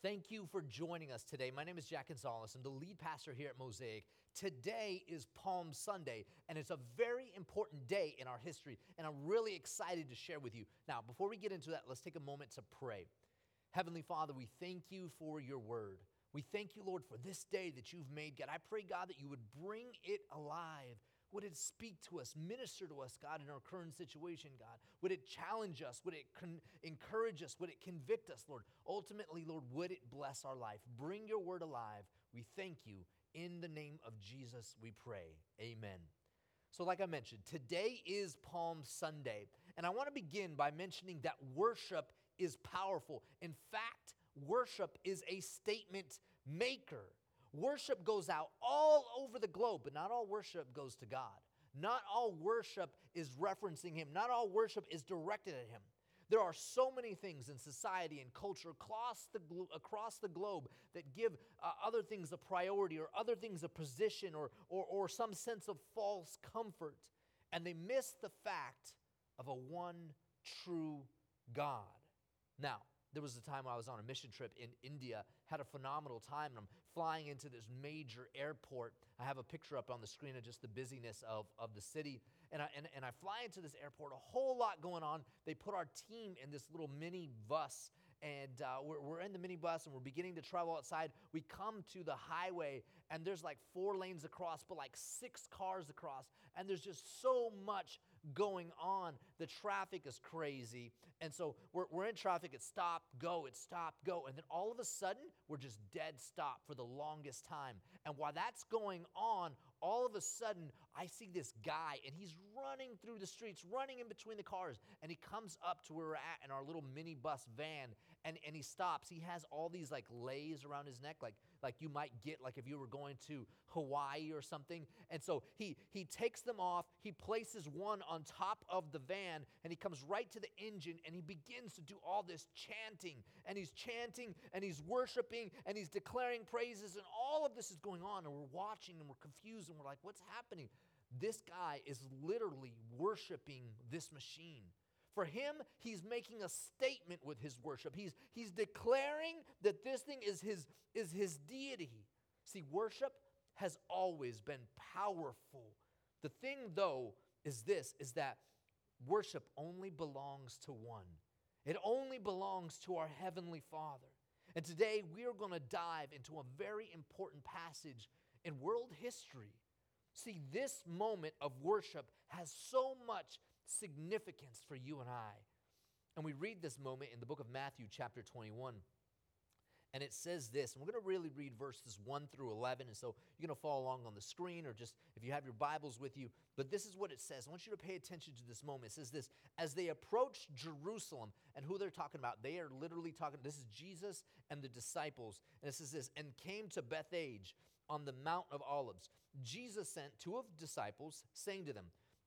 Thank you for joining us today. My name is Jack Gonzalez. I'm the lead pastor here at Mosaic. Today is Palm Sunday, and it's a very important day in our history, and I'm really excited to share with you. Now, before we get into that, let's take a moment to pray. Heavenly Father, we thank you for your word. We thank you, Lord, for this day that you've made. God, I pray, God, that you would bring it alive would it speak to us, minister to us, God, in our current situation, God? Would it challenge us? Would it con- encourage us? Would it convict us, Lord? Ultimately, Lord, would it bless our life? Bring your word alive. We thank you. In the name of Jesus, we pray. Amen. So, like I mentioned, today is Palm Sunday. And I want to begin by mentioning that worship is powerful. In fact, worship is a statement maker. Worship goes out all over the globe, but not all worship goes to God. Not all worship is referencing Him, not all worship is directed at Him. There are so many things in society and culture across the, glo- across the globe that give uh, other things a priority or other things a position or, or, or some sense of false comfort. And they miss the fact of a one true God. Now, there was a time when I was on a mission trip in India, had a phenomenal time, and I'm flying into this major airport. I have a picture up on the screen of just the busyness of, of the city. And I, and, and I fly into this airport, a whole lot going on. They put our team in this little mini bus, and uh, we're, we're in the minibus and we're beginning to travel outside. We come to the highway, and there's like four lanes across, but like six cars across, and there's just so much going on. The traffic is crazy. And so we're, we're in traffic, it's stop, go, it's stop, go. And then all of a sudden, we're just dead stop for the longest time. And while that's going on, all of a sudden, I see this guy, and he's running through the streets, running in between the cars. And he comes up to where we're at in our little minibus van, and, and he stops. He has all these like leis around his neck, like, like you might get like if you were going to Hawaii or something. And so he, he takes them off, he places one on top of the van, and he comes right to the engine, and he begins to do all this chanting. And he's chanting, and he's worshiping, and he's declaring praises, and all of this is going on, and we're watching, and we're confused and we're like, what's happening? This guy is literally worshiping this machine. For him, he's making a statement with his worship. He's, he's declaring that this thing is his, is his deity. See, worship has always been powerful. The thing, though, is this is that worship only belongs to one. It only belongs to our Heavenly Father. And today we are going to dive into a very important passage in world history. See, this moment of worship has so much significance for you and I. And we read this moment in the book of Matthew, chapter 21. And it says this, and we're going to really read verses 1 through 11. And so you're going to follow along on the screen or just if you have your Bibles with you. But this is what it says. I want you to pay attention to this moment. It says this As they approached Jerusalem, and who they're talking about, they are literally talking, this is Jesus and the disciples. And it says this, and came to Bethphage on the Mount of Olives, Jesus sent two of disciples, saying to them,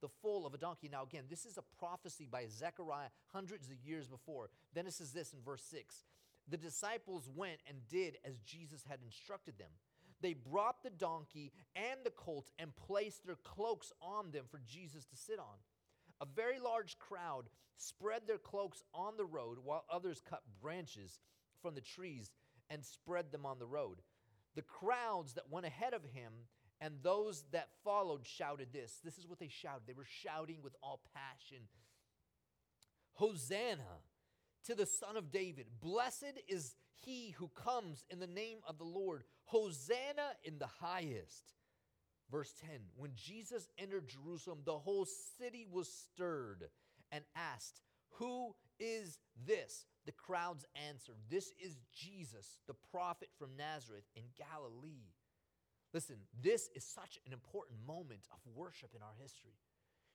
the foal of a donkey. Now, again, this is a prophecy by Zechariah hundreds of years before. Then it says this in verse 6 The disciples went and did as Jesus had instructed them. They brought the donkey and the colt and placed their cloaks on them for Jesus to sit on. A very large crowd spread their cloaks on the road, while others cut branches from the trees and spread them on the road. The crowds that went ahead of him and those that followed shouted this. This is what they shouted. They were shouting with all passion Hosanna to the Son of David. Blessed is he who comes in the name of the Lord. Hosanna in the highest. Verse 10 When Jesus entered Jerusalem, the whole city was stirred and asked, Who is this? The crowds answered, This is Jesus, the prophet from Nazareth in Galilee. Listen, this is such an important moment of worship in our history.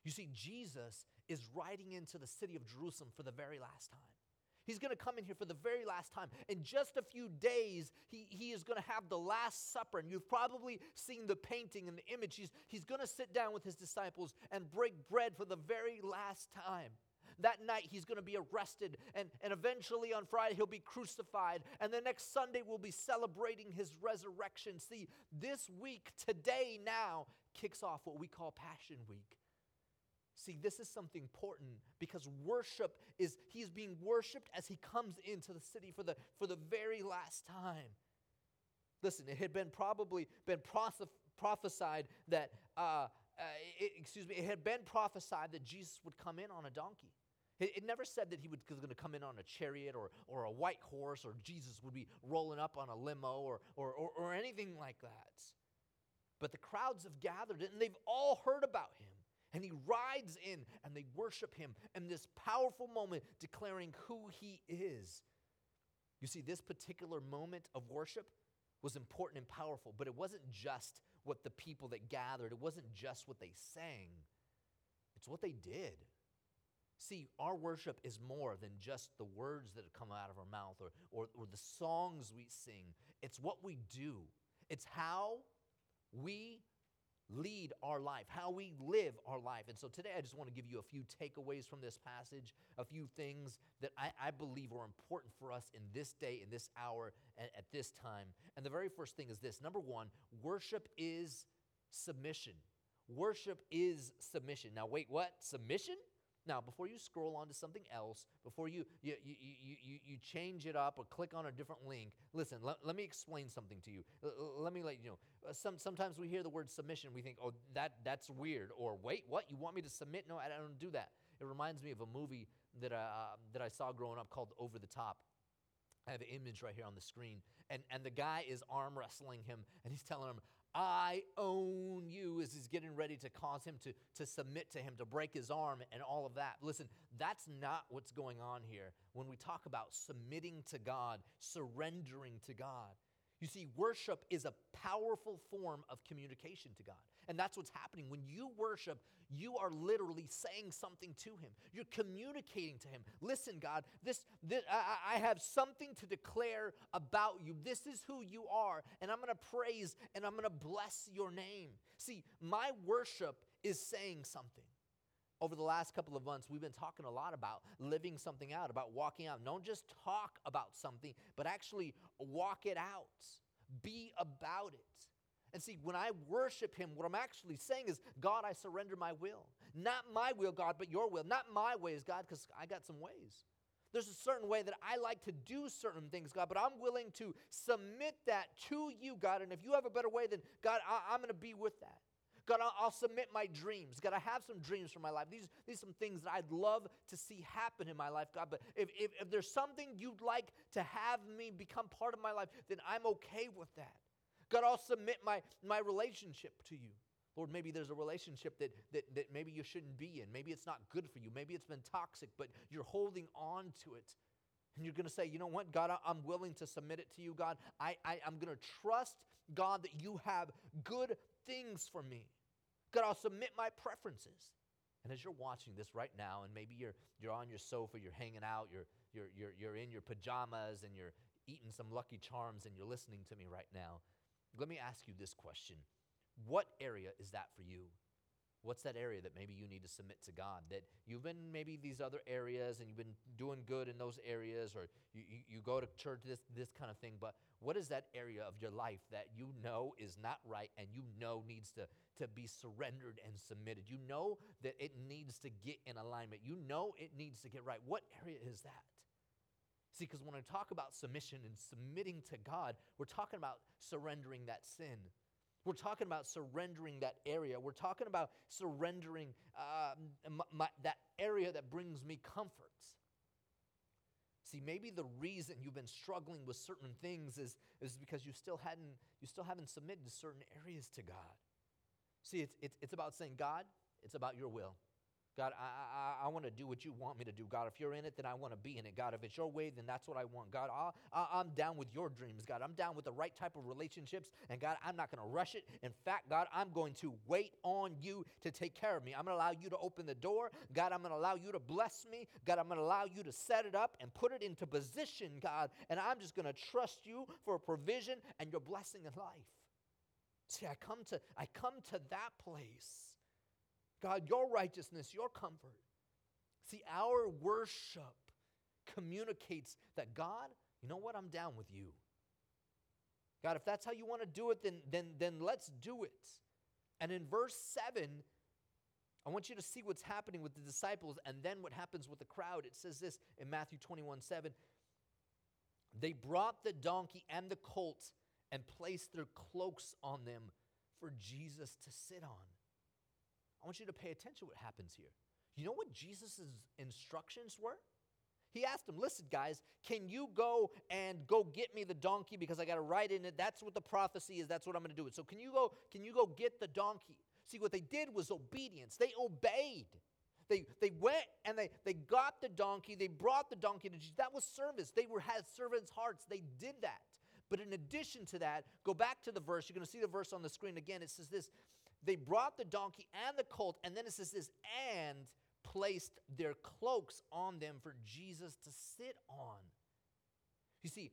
You see, Jesus is riding into the city of Jerusalem for the very last time. He's going to come in here for the very last time. In just a few days, he, he is going to have the Last Supper. And you've probably seen the painting and the image. He's, he's going to sit down with his disciples and break bread for the very last time. That night, he's going to be arrested, and, and eventually on Friday, he'll be crucified. And the next Sunday, we'll be celebrating his resurrection. See, this week, today, now, kicks off what we call Passion Week. See, this is something important because worship is, he's being worshiped as he comes into the city for the, for the very last time. Listen, it had been probably been prophesied that, uh, uh, it, excuse me, it had been prophesied that Jesus would come in on a donkey. It, never said that he was going to come in on a chariot or, or a white horse or Jesus would be rolling up on a limo or, or, or, or anything like that. But the crowds have gathered and they've all heard about him. And he rides in and they worship him in this powerful moment, declaring who he is. You see, this particular moment of worship was important and powerful, but it wasn't just what the people that gathered, it wasn't just what they sang, it's what they did. See, our worship is more than just the words that come out of our mouth or, or, or the songs we sing. It's what we do, it's how we lead our life, how we live our life. And so today I just want to give you a few takeaways from this passage, a few things that I, I believe are important for us in this day, in this hour, at this time. And the very first thing is this number one, worship is submission. Worship is submission. Now, wait, what? Submission? Now, before you scroll on to something else, before you, you, you, you, you, change it up or click on a different link, listen, let, let me explain something to you. L- let me let you know. Uh, some, sometimes we hear the word submission, we think, oh, that, that's weird. Or, wait, what? You want me to submit? No, I don't do that. It reminds me of a movie that, uh, that I saw growing up called Over the Top. I have an image right here on the screen. And, and the guy is arm wrestling him, and he's telling him, I own you as he's getting ready to cause him to, to submit to him, to break his arm, and all of that. Listen, that's not what's going on here when we talk about submitting to God, surrendering to God. You see, worship is a powerful form of communication to God. And that's what's happening. When you worship, you are literally saying something to Him. You're communicating to Him. Listen, God, this, this I, I have something to declare about you. This is who you are. And I'm going to praise and I'm going to bless your name. See, my worship is saying something. Over the last couple of months, we've been talking a lot about living something out, about walking out. Don't just talk about something, but actually walk it out. Be about it. And see, when I worship Him, what I'm actually saying is, God, I surrender my will. Not my will, God, but your will. Not my ways, God, because I got some ways. There's a certain way that I like to do certain things, God, but I'm willing to submit that to you, God. And if you have a better way, then God, I, am going to be with that. God, I'll, I'll, submit my dreams. God, I have some dreams for my life. These, these are some things that I'd love to see happen in my life, God. But if, if, if there's something you'd like to have me become part of my life, then I'm okay with that. God, I'll submit my, my relationship to you. Lord, maybe there's a relationship that, that, that maybe you shouldn't be in. Maybe it's not good for you. Maybe it's been toxic, but you're holding on to it. And you're going to say, you know what, God, I'm willing to submit it to you, God. I, I, I'm going to trust, God, that you have good things for me. God, I'll submit my preferences. And as you're watching this right now, and maybe you're, you're on your sofa, you're hanging out, you're, you're, you're, you're in your pajamas, and you're eating some Lucky Charms, and you're listening to me right now, let me ask you this question What area is that for you? What's that area that maybe you need to submit to God? That you've been maybe these other areas and you've been doing good in those areas, or you, you, you, go to church, this, this kind of thing, but what is that area of your life that you know is not right and you know needs to, to be surrendered and submitted? You know that it needs to get in alignment. You know it needs to get right. What area is that? See, because when I talk about submission and submitting to God, we're talking about surrendering that sin. We're talking about surrendering that area. We're talking about surrendering uh, my, my, that area that brings me comforts. See, maybe the reason you've been struggling with certain things is, is because you still hadn't you still haven't submitted certain areas to God. See, it's, it's, it's about saying, God, it's about your will. God, I, I, I want to do what you want me to do. God, if you're in it, then I want to be in it. God, if it's your way, then that's what I want. God, I, am down with your dreams. God, I'm down with the right type of relationships. And God, I'm not going to rush it. In fact, God, I'm going to wait on you to take care of me. I'm going to allow you to open the door. God, I'm going to allow you to bless me. God, I'm going to allow you to set it up and put it into position, God. And I'm just going to trust you for a provision and your blessing in life. See, I come to I come to that place God, your righteousness, your comfort. See, our worship communicates that God, you know what? I'm down with you. God, if that's how you want to do it, then, then, then let's do it. And in verse 7, I want you to see what's happening with the disciples and then what happens with the crowd. It says this in Matthew 21 7. They brought the donkey and the colt and placed their cloaks on them for Jesus to sit on. I want you to pay attention to what happens here. You know what Jesus' instructions were? He asked them, Listen, guys, can you go and go get me the donkey because I got to ride in it? That's what the prophecy is. That's what I'm going to do. So can you go, can you go get the donkey? See, what they did was obedience. They obeyed. They, they went and they, they got the donkey. They brought the donkey to Jesus. That was service. They were had servants' hearts. They did that. But in addition to that, go back to the verse. You're going to see the verse on the screen again. It says this they brought the donkey and the colt, and then it says this, and placed their cloaks on them for Jesus to sit on. You see,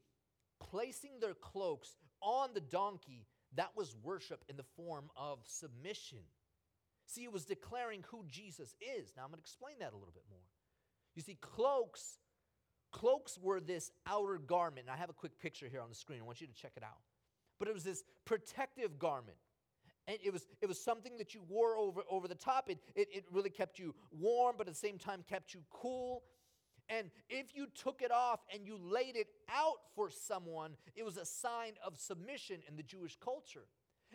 placing their cloaks on the donkey, that was worship in the form of submission. See, it was declaring who Jesus is. Now I'm going to explain that a little bit more. You see, cloaks, cloaks were this outer garment. And I have a quick picture here on the screen. I want you to check it out. But it was this protective garment. And it was, it was something that you wore over, over the top. It, it, it really kept you warm, but at the same time kept you cool. And if you took it off and you laid it out for someone, it was a sign of submission in the Jewish culture.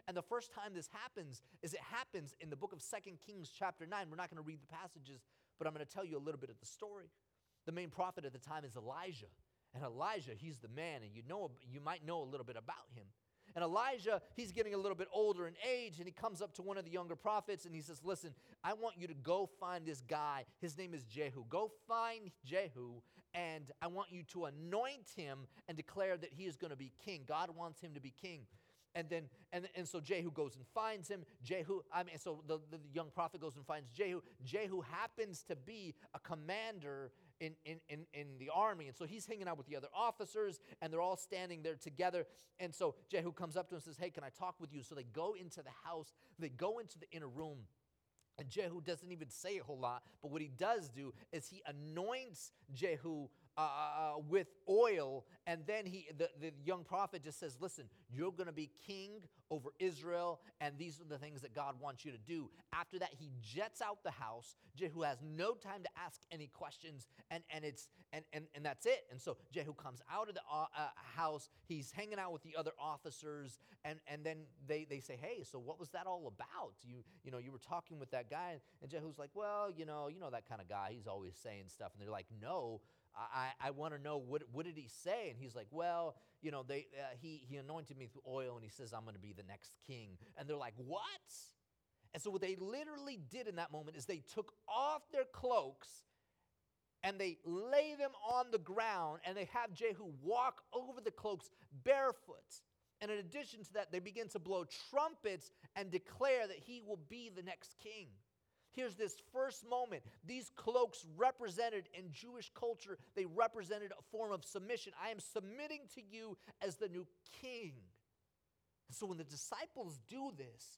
And the first time this happens is it happens in the book of Second Kings, chapter 9. We're not going to read the passages, but I'm going to tell you a little bit of the story. The main prophet at the time is Elijah. And Elijah, he's the man, and you know you might know a little bit about him. And Elijah, he's getting a little bit older in age, and he comes up to one of the younger prophets and he says, Listen, I want you to go find this guy. His name is Jehu. Go find Jehu, and I want you to anoint him and declare that he is going to be king. God wants him to be king. And then, and, and so Jehu goes and finds him. Jehu, I mean, so the, the young prophet goes and finds Jehu. Jehu happens to be a commander in, in, in, in the army. And so he's hanging out with the other officers, and they're all standing there together. And so Jehu comes up to him and says, Hey, can I talk with you? So they go into the house, they go into the inner room. And Jehu doesn't even say a whole lot, but what he does do is he anoints Jehu uh, uh, with oil, and then he, the, the young prophet just says, Listen, you're going to be king over Israel, and these are the things that God wants you to do. After that, he jets out the house. Jehu has no time to ask any questions, and, and, it's, and, and, and that's it. And so Jehu comes out of the uh, uh, house, he's hanging out with the other officers, and, and then they, they say, Hey, so what was that all about? You, you know, you were talking with that guy, and Jehu's like, Well, you know, you know that kind of guy. He's always saying stuff. And they're like, No, I, I want to know what, what did he say? And he's like, well, you know, they, uh, he, he anointed me with oil and he says, I'm going to be the next king. And they're like, what? And so what they literally did in that moment is they took off their cloaks and they lay them on the ground and they have Jehu walk over the cloaks barefoot. And in addition to that, they begin to blow trumpets and declare that he will be the next king. Here's this first moment. These cloaks represented in Jewish culture, they represented a form of submission. I am submitting to you as the new king. So when the disciples do this,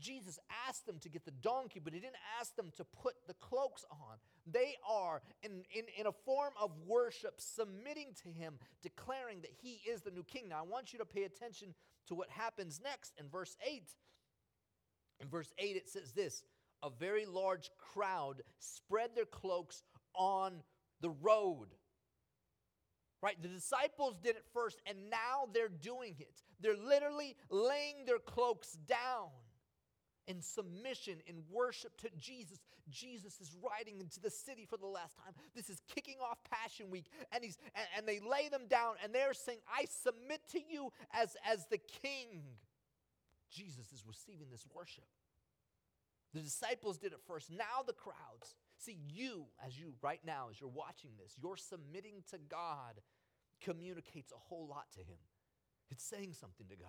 Jesus asked them to get the donkey, but he didn't ask them to put the cloaks on. They are, in, in, in a form of worship, submitting to him, declaring that he is the new king. Now, I want you to pay attention to what happens next in verse 8. In verse 8, it says this a very large crowd spread their cloaks on the road. Right? The disciples did it first, and now they're doing it. They're literally laying their cloaks down in submission, in worship to Jesus. Jesus is riding into the city for the last time. This is kicking off Passion Week, and he's and, and they lay them down, and they're saying, I submit to you as, as the king. Jesus is receiving this worship. The disciples did it first, now the crowds. See, you, as you right now, as you're watching this, you're submitting to God communicates a whole lot to Him. It's saying something to God.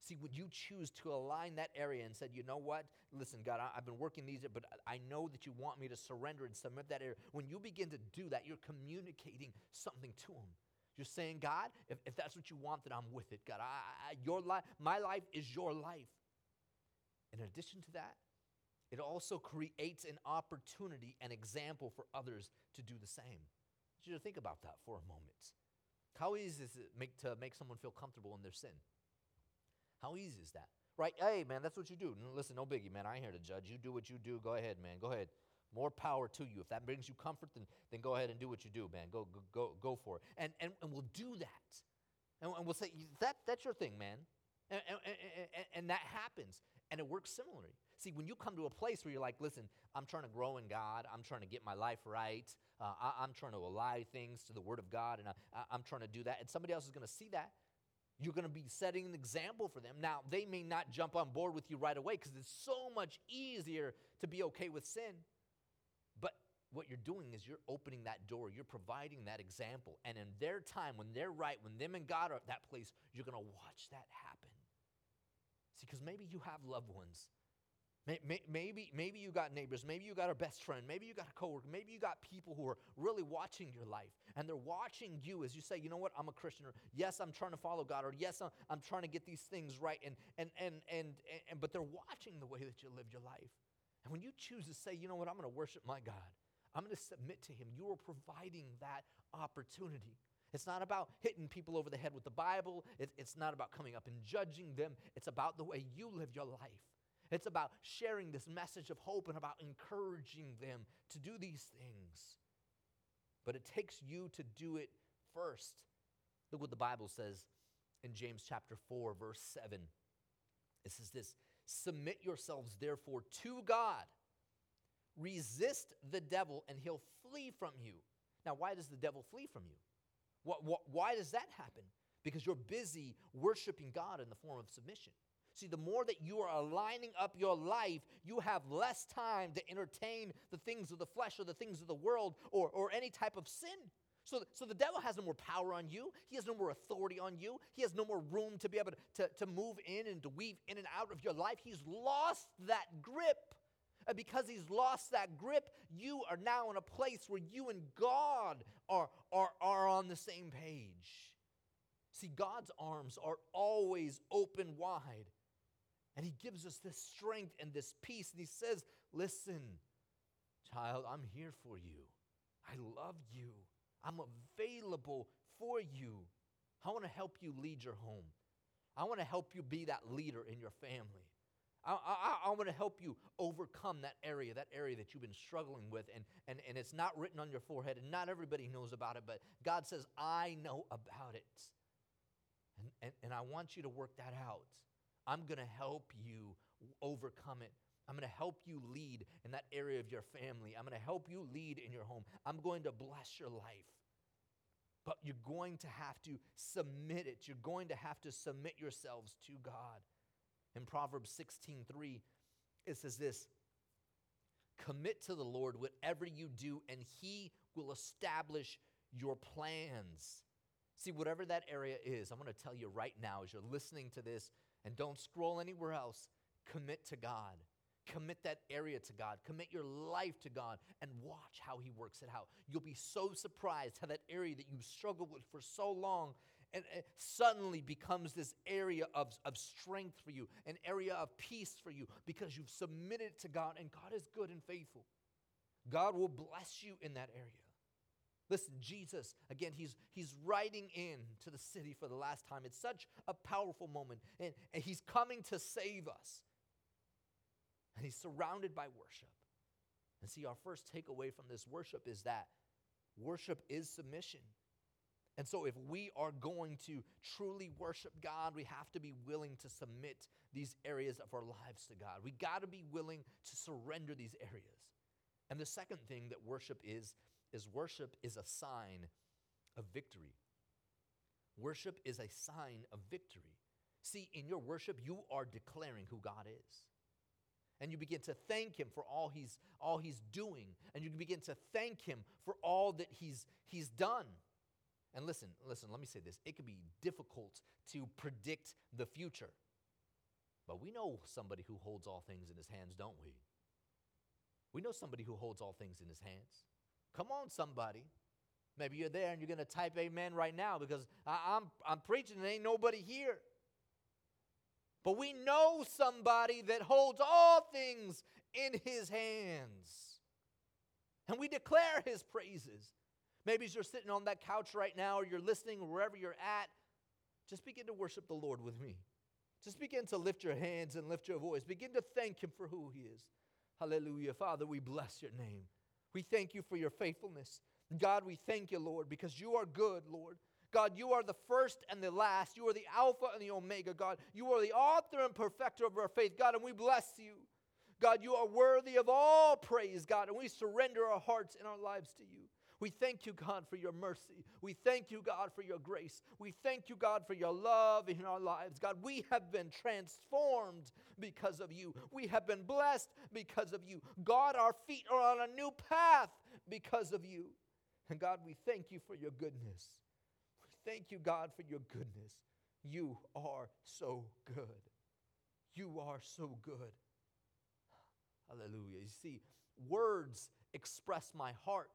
See, when you choose to align that area and said, you know what? Listen, God, I, have been working these, but I know that you want me to surrender and submit that area. When you begin to do that, you're communicating something to Him. You're saying, God, if, if that's what you want, then I'm with it. God, I, I, your life, my life is your life. In addition to that, it also creates an opportunity, an example for others to do the same. I want you to think about that for a moment. How easy is it make, to make someone feel comfortable in their sin? How easy is that? Right? Hey, man, that's what you do. Listen, no biggie, man. I ain't here to judge. You do what you do. Go ahead, man. Go ahead. More power to you. If that brings you comfort, then, then go ahead and do what you do, man. Go, go, go, go for it. And, and, and we'll do that. And, and we'll say, that, that's your thing, man. And, and, and, and that happens. And it works similarly. See, when you come to a place where you're like, listen, I'm trying to grow in God, I'm trying to get my life right, uh, I, am trying to align things to the Word of God, and I, I'm trying to do that, and somebody else is going to see that, you're going to be setting an example for them. Now, they may not jump on board with you right away because it's so much easier to be okay with sin. But what you're doing is you're opening that door, you're providing that example. And in their time, when they're right, when them and God are at that place, you're going to watch that happen. Because maybe you have loved ones. Maybe, maybe you got neighbors, maybe you got a best friend, maybe you got a coworker, maybe you got people who are really watching your life and they're watching you as you say, you know what, I'm a Christian, or yes, I'm trying to follow God, or yes, I'm, I'm trying to get these things right, and, and, and, and, and, but they're watching the way that you live your life. And when you choose to say, you know what, I'm going to worship my God, I'm going to submit to Him, you are providing that opportunity. It's not about hitting people over the head with the Bible. it's not about coming up and judging them. It's about the way you live your life. It's about sharing this message of hope and about encouraging them to do these things. But it takes you to do it first. Look what the Bible says in James chapter 4, verse 7. It says this Submit yourselves, therefore, to God. Resist the devil, and he'll flee from you. Now, why does the devil flee from you? What, what, why does that happen? Because you're busy worshiping God in the form of submission. See, the more that you are aligning up your life, you have less time to entertain the things of the flesh or the things of the world or, or any type of sin. So, so the devil has no more power on you. He has no more authority on you. He has no more room to be able to, to, to move in and to weave in and out of your life. He's lost that grip. And because he's lost that grip, you are now in a place where you and God are, are, are on the same page. See, God's arms are always open wide. And he gives us this strength and this peace. And he says, Listen, child, I'm here for you. I love you. I'm available for you. I want to help you lead your home. I want to help you be that leader in your family. I, I, I, want to help you overcome that area, that area that you've been struggling with, and, and, and it's not written on your forehead, and not everybody knows about it, but God says, I know about it. And, and, and I want you to work that out. I'm going to help you overcome it. I'm going to help you lead in that area of your family. I'm going to help you lead in your home. I'm going to bless your life. But you're going to have to submit it. You're going to have to submit yourselves to God. In Proverbs 16:3, it says this: Commit to the Lord whatever you do, and He will establish your plans. See, whatever that area is, I'm going to tell you right now as you're listening to this and don't scroll anywhere else. Commit to God. Commit that area to God. Commit your life to God and watch how He works it out. You'll be so surprised how that area that you've struggled with for so long and, suddenly becomes this area of, of strength for you, an area of peace for you because you've submitted to God and God is good and faithful. God will bless you in that area. Listen, Jesus, again, he's, he's riding in to the city for the last time. It's such a powerful moment. And, and he's coming to save us. And he's surrounded by worship. And see, our first takeaway from this worship is that worship is submission. And so, if we are going to truly worship God, we have to be willing to submit these areas of our lives to God. We got to be willing to surrender these areas. And the second thing that worship is, is worship is a sign of victory. Worship is a sign of victory. See, in your worship, you are declaring who God is. and you begin to thank him for all he's all he's doing and you begin to thank him for all that he's he's done and listen listen let me say this. It can be difficult to predict the future. But we know somebody who holds all things in his hands don't we? We know somebody who holds all things in his hands. Come on somebody. Maybe you're there and you're going to type amen right now because I, I'm, I'm preaching and ain't nobody here. But we know somebody that holds all things in his hands. And we declare his praises. Maybe as you're sitting on that couch right now or you're listening wherever you're at, just begin to worship the Lord with me. Just begin to lift your hands and lift your voice. Begin to thank him for who he is. Hallelujah. Father, we bless your name. We thank you for your faithfulness. God, we thank you, Lord, because you are good, Lord. God, you are the first and the last. You are the Alpha and the Omega, God. You are the author and perfecter of our faith, God, and we bless you. God, you are worthy of all praise, God, and we surrender our hearts and our lives to you. We thank you, God, for your mercy. We thank you, God, for your grace. We thank you, God, for your love in our lives. God, we have been transformed because of you. We have been blessed because of you. God, our feet are on a new path because of you. And God, we thank you for your goodness. Thank you, God, for your goodness. You are so good. You are so good. Hallelujah. You see, words express my heart,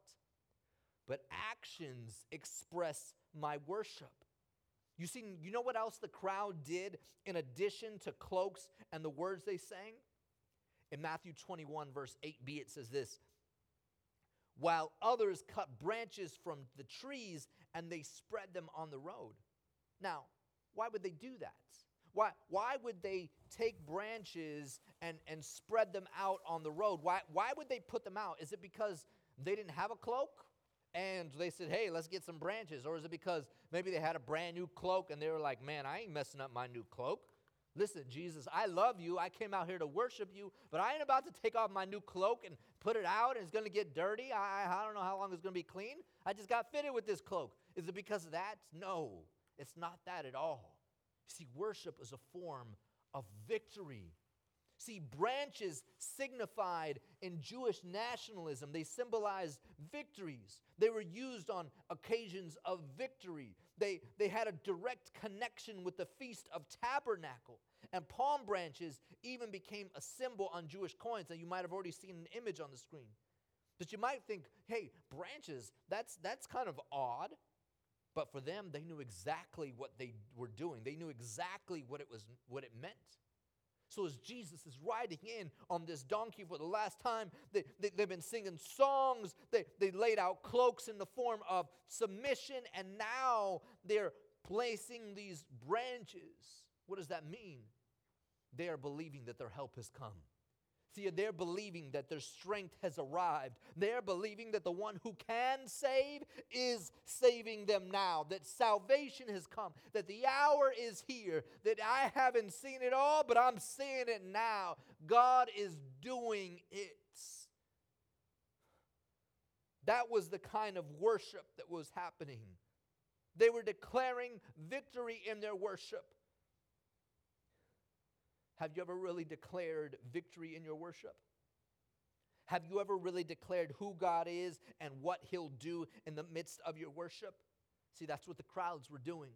but actions express my worship. You see, you know what else the crowd did in addition to cloaks and the words they sang? In Matthew 21, verse 8b, it says this while others cut branches from the trees and they spread them on the road. Now, why would they do that? Why, why would they take branches and, and spread them out on the road? Why, why would they put them out? Is it because they didn't have a cloak and they said, hey, let's get some branches? Or is it because maybe they had a brand new cloak and they were like, man, I ain't messing up my new cloak? Listen, Jesus, I love you. I came out here to worship you, but I ain't about to take off my new cloak and put it out and it's going to get dirty. I, I don't know how long it's going to be clean. I just got fitted with this cloak. Is it because of that? No, it's not that at all. See, worship is a form of victory. See, branches signified in Jewish nationalism, they symbolized victories. They were used on occasions of victory. They, they had a direct connection with the Feast of Tabernacle. And palm branches even became a symbol on Jewish coins. And you might have already seen an image on the screen. But you might think, hey, branches, that's, that's kind of odd. But for them, they knew exactly what they were doing. They knew exactly what it was what it meant. So as Jesus is riding in on this donkey for the last time, they, they, have been singing songs. They, they laid out cloaks in the form of submission, and now they're placing these branches. What does that mean? They are believing that their help has come. See, they're believing that their strength has arrived. They're believing that the one who can save is saving them now, that salvation has come, that the hour is here, that I haven't seen it all, but I'm seeing it now. God is doing it. That was the kind of worship that was happening. They were declaring victory in their worship. Have you ever really declared victory in your worship? Have you ever really declared who God is and what He'll do in the midst of your worship? See, that's what the crowds were doing.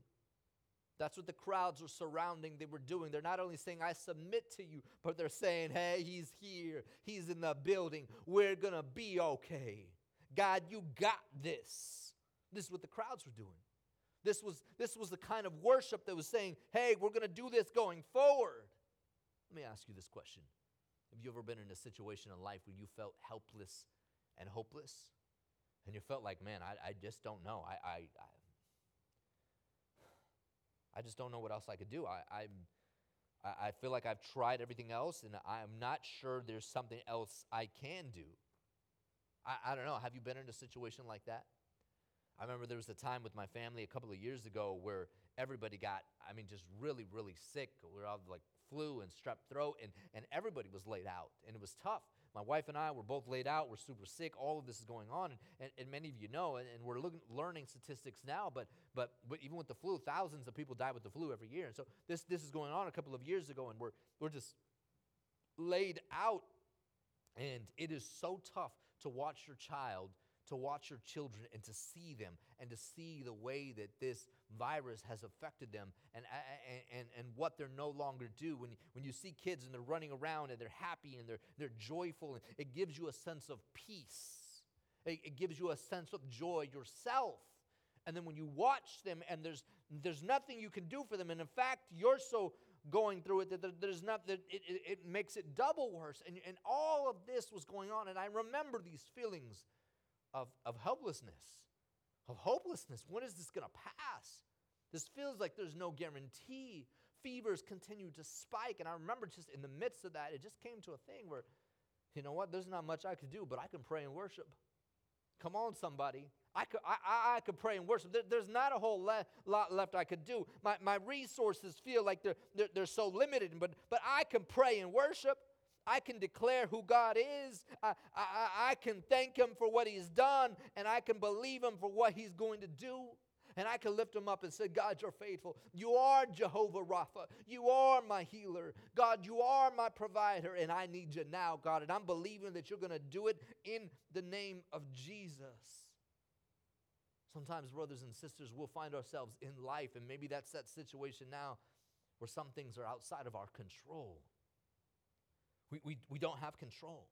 That's what the crowds were surrounding, they were doing. They're not only saying, I submit to you, but they're saying, hey, he's here. He's in the building. We're to be okay. God, you got this. This is what the crowds were doing. This was, this was the kind of worship that was saying, hey, we're to do this going forward. Let me ask you this question Have you ever been in a situation in life where you felt helpless and hopeless? And you felt like, man, I, I just don't know. I, I, I, I just don't know what else I could do. I, I'm, I feel like I've tried everything else and I'm not sure there's something else I can do. I, I don't know. Have you been in a situation like that? I remember there was a time with my family a couple of years ago where everybody got, I mean, just really, really sick. We were all like flu and strep throat, and, and everybody was laid out, and it was tough. My wife and I were both laid out. We're super sick. All of this is going on, and, and, and many of you know, and, and we're looking, learning statistics now. But, but but even with the flu, thousands of people die with the flu every year. And so this this is going on a couple of years ago, and we're we're just laid out. And it is so tough to watch your child, to watch your children, and to see them, and to see the way that this virus has affected them and, and, and, what they're no longer do. When, when you see kids and they're running around and they're happy and they're, they're joyful, and it gives you a sense of peace. It, it gives you a sense of joy yourself. And then when you watch them and there's, there's nothing you can do for them, and in fact, you're so going through it that there's not that it, it, it makes it double worse and, and all of this was going on and i remember these feelings of, of helplessness of hopelessness when is this going to pass this feels like there's no guarantee fevers continue to spike and i remember just in the midst of that it just came to a thing where you know what there's not much i could do but i can pray and worship come on somebody I could, I, I could pray and worship. There, there's not a whole le- lot left I could do. My, my resources feel like they're, they're, they're so limited, but, but I can pray and worship. I can declare who God is. I, I, I can thank Him for what He's done, and I can believe Him for what He's going to do. And I can lift him up and say, God, you're faithful. You are Jehovah Rapha. You are my healer. God, you are my provider, and I need you now, God. And I'm believing that you're going to do it in the name of Jesus. Sometimes, brothers and sisters, we'll find ourselves in life, and maybe that's that situation now where some things are outside of our control. We, we, we don't have control.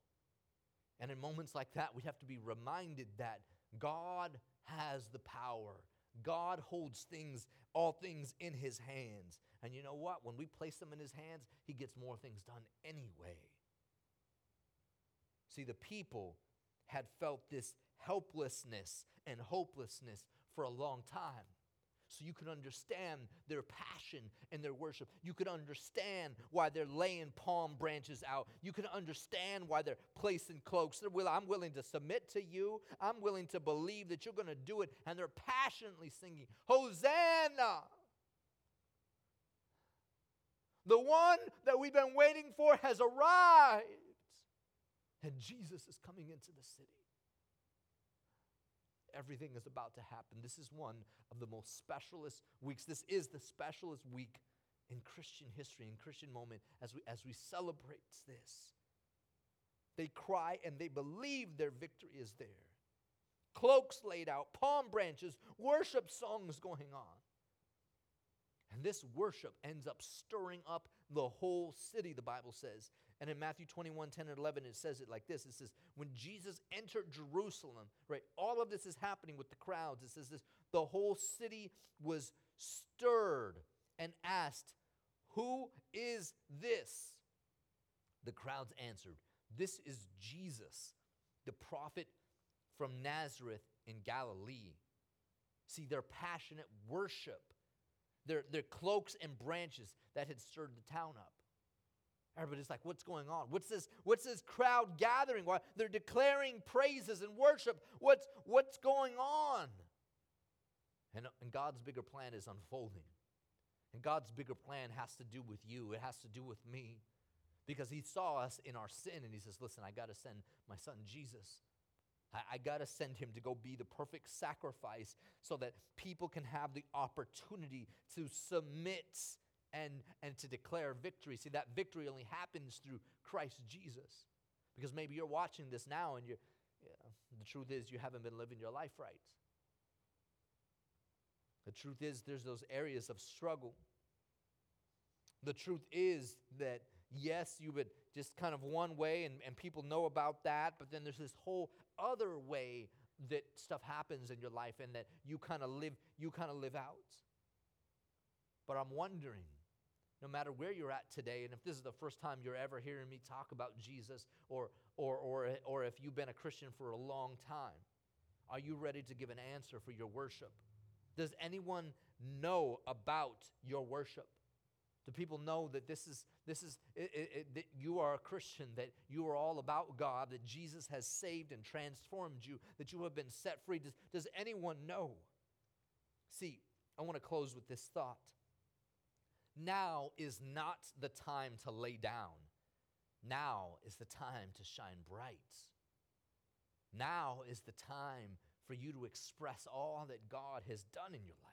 And in moments like that, we have to be reminded that God has the power. God holds things, all things in his hands. And you know what? When we place them in his hands, he gets more things done anyway. See, the people had felt this helplessness and hopelessness for a long time. So you can understand their passion and their worship. You can understand why they're laying palm branches out. You can understand why they're placing cloaks. They're will, I'm willing to submit to you. I'm willing to believe that you're going to do it. And they're passionately singing, Hosanna! The one that we've been waiting for has arrived. And Jesus is coming into the city everything is about to happen. This is one of the most specialist weeks. This is the specialist week in Christian history, in Christian moment, as we, as we celebrate this. They cry and they believe their victory is there. Cloaks laid out, palm branches, worship songs going on. And this worship ends up stirring up the whole city, the Bible says. And in Matthew 21 10 and 11, it says it like this It says, When Jesus entered Jerusalem, right, all of this is happening with the crowds. It says this the whole city was stirred and asked, Who is this? The crowds answered, This is Jesus, the prophet from Nazareth in Galilee. See, their passionate worship, their, their cloaks and branches that had stirred the town up. Everybody's like, what's going on? What's this, what's this crowd gathering? Why they're declaring praises and worship. What's what's going on? And, and God's bigger plan is unfolding. And God's bigger plan has to do with you. It has to do with me. Because he saw us in our sin and he says, Listen, I got to send my son Jesus. I, I got to send him to go be the perfect sacrifice so that people can have the opportunity to submit and, and to declare victory. See, that victory only happens through Christ Jesus. Because maybe you're watching this now and you're, the truth is you haven't been living your life right. The truth is there's those areas of struggle. The truth is that, yes, you would just kind of one way and, and people know about that, but then there's this whole other way that stuff happens in your life and that you kind of live you kind of live out. But I'm wondering no matter where you're at today, and if this is the first time you're ever hearing me talk about Jesus, or, or, or, or if you've been a Christian for a long time, are you ready to give an answer for your worship? Does anyone know about your worship? Do people know that this is this is it, it, that you are a Christian, that you are all about God, that Jesus has saved and transformed you, that you have been set free? Does, does anyone know? See, I want to close with this thought. Now is not the time to lay down. Now is the time to shine bright. Now is the time for you to express all that God has done in your life.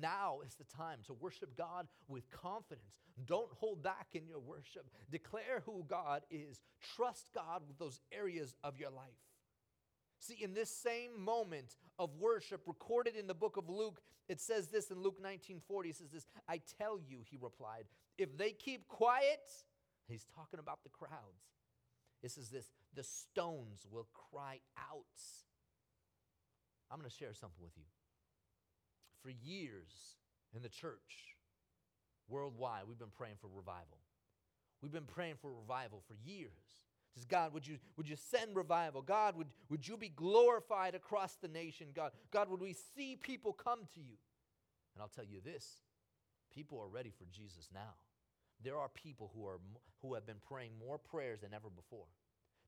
Now is the time to worship God with confidence. Don't hold back in your worship. Declare who God is. Trust God with those areas of your life. See, in this same moment of worship recorded in the book of Luke, it says this in Luke 19:40 it says this, "I tell you," he replied, "if they keep quiet, he's talking about the crowds. It says this, the stones will cry out." I'm going to share something with you. For years in the church, worldwide, we've been praying for revival. We've been praying for revival for years. God, would you, would you send revival? God, would, would you be glorified across the nation? God, God, would we see people come to you? And I'll tell you this people are ready for Jesus now. There are people who, are, who have been praying more prayers than ever before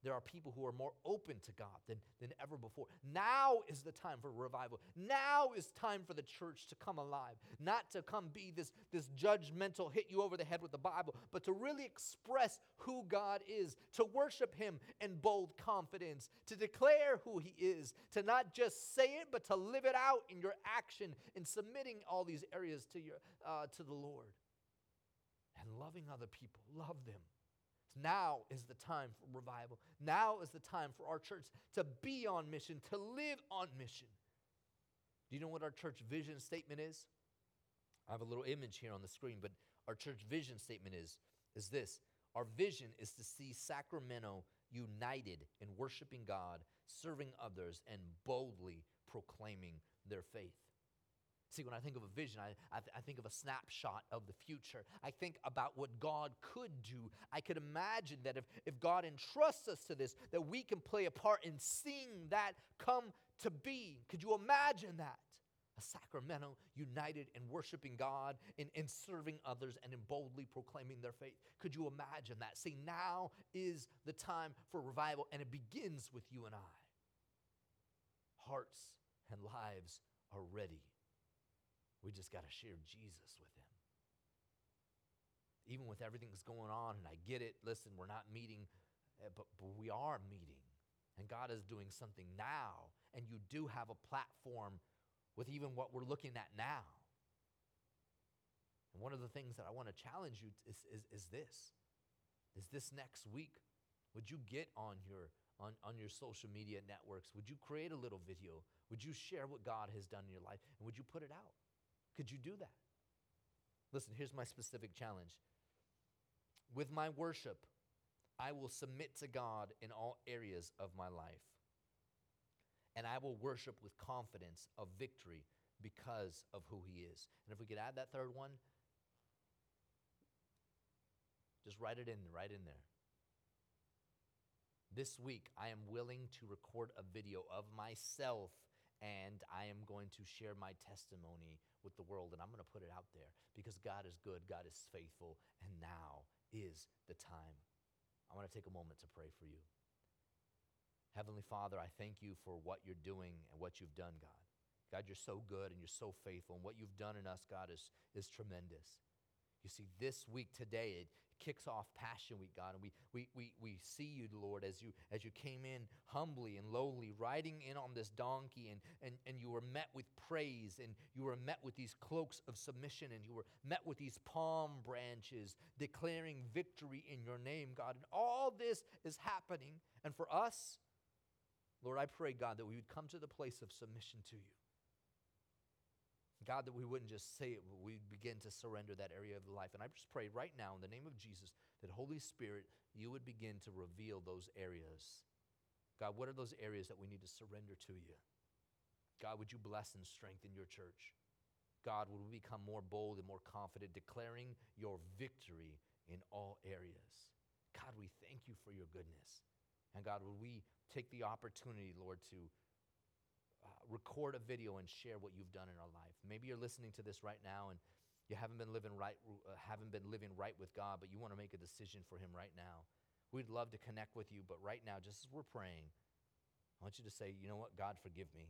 there are people who are more open to God than, than ever before. Now is the time for revival. Now is time for the church to come alive, not to come be this, this judgmental, hit you over the head with the Bible, but to really express who God is, to worship Him in bold confidence, to declare who He is, to not just say it, but to live it out in your action in submitting all these areas to, your, uh, to the Lord and loving other people. Love them now is the time for revival. Now is the time for our church to be on mission, to live on mission. Do you know what our church vision statement is? I have a little image here on the screen, but our church vision statement is is this. Our vision is to see Sacramento united in worshiping God, serving others, and boldly proclaiming their faith. See, when I think of a vision, I, I, I, think of a snapshot of the future. I think about what God could do. I could imagine that if, if God entrusts us to this, that we can play a part in seeing that come to be. Could you imagine that? A Sacramento united in worshiping God, in, in serving others, and in boldly proclaiming their faith. Could you imagine that? See, now is the time for revival, and it begins with you and I. Hearts and lives are ready we just got to share Jesus with him. Even with everything that's going on, and I get it, listen, we're not meeting, eh, but, but we are meeting. And God is doing something now, and you do have a platform with even what we're looking at now. And one of the things that I want to challenge you is, is, is this is this next week would you get on your on, on your social media networks would you create a little video would you share what god has done in your life and would you put it out could you do that? Listen, here's my specific challenge. With my worship, I will submit to God in all areas of my life. And I will worship with confidence of victory because of who He is. And if we could add that third one, just write it in, right in there. This week, I am willing to record a video of myself and I am going to share my testimony with the world and I'm going to put it out there because God is good, God is faithful, and now is the time. I want to take a moment to pray for you. Heavenly Father, I thank you for what you're doing and what you've done, God. God, you're so good and you're so faithful, and what you've done in us, God, is, is tremendous. You see, this week today, it, kicks off Passion Week, God. And we, we, we, we see you, Lord, as you, as you came in humbly and lowly, riding in on this donkey, and, and, and you were met with praise, and you were met with these cloaks of submission, and you were met with these palm branches, declaring victory in your name, God. And all this is happening. And for us, Lord, I pray, God, that we would come to the place of submission to you. God, that we wouldn't just say it, but we'd begin to surrender that area of life. And I just pray right now in the name of Jesus that Holy Spirit, you would begin to reveal those areas. God, what are those areas that we need to surrender to you? God, would you bless and strengthen your church? God, would we become more bold and more confident, declaring your victory in all areas? God, we thank you for your goodness. And God, would we take the opportunity, Lord, to record a video and share what you've done in our life. Maybe you're listening to this right now and you haven't been living right, uh, haven't been living right with God, but you want to make a decision for Him right now. We'd love to connect with you, but right now, just as we're praying, I want you to say, you know what, God, forgive me.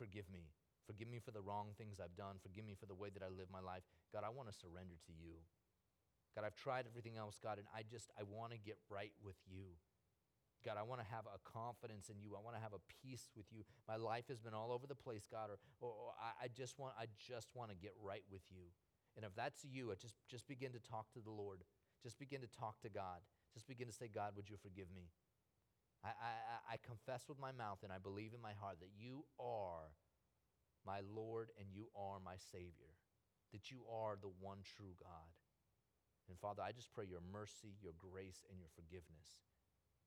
Forgive me. Forgive me for the wrong things I've done. Forgive me for the way that I live my life. God, I want to surrender to you. God, I've tried everything else, God, and I just, I want to get right with you. God, I want to have a confidence in you. I want to have a peace with you. My life has been all over the place, God, or, or, or I, I just want I just want to get right with you. And if that's you, I just, just begin to talk to the Lord. Just begin to talk to God. Just begin to say, God, would you forgive me? I, I, I confess with my mouth and I believe in my heart that you are my Lord and you are my Savior, that you are the one true God. And Father, I just pray your mercy, your grace, and your forgiveness.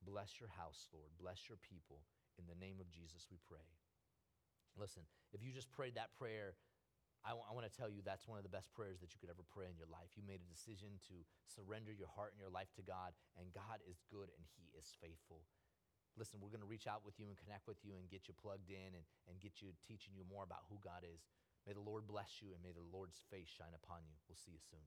Bless your house, Lord. Bless your people. In the name of Jesus, we pray. Listen, if you just prayed that prayer, I, w- I want to tell you that's one of the best prayers that you could ever pray in your life. You made a decision to surrender your heart and your life to God, and God is good and He is faithful. Listen, we're going to reach out with you and connect with you and get you plugged in and, and get you teaching you more about who God is. May the Lord bless you and may the Lord's face shine upon you. We'll see you soon.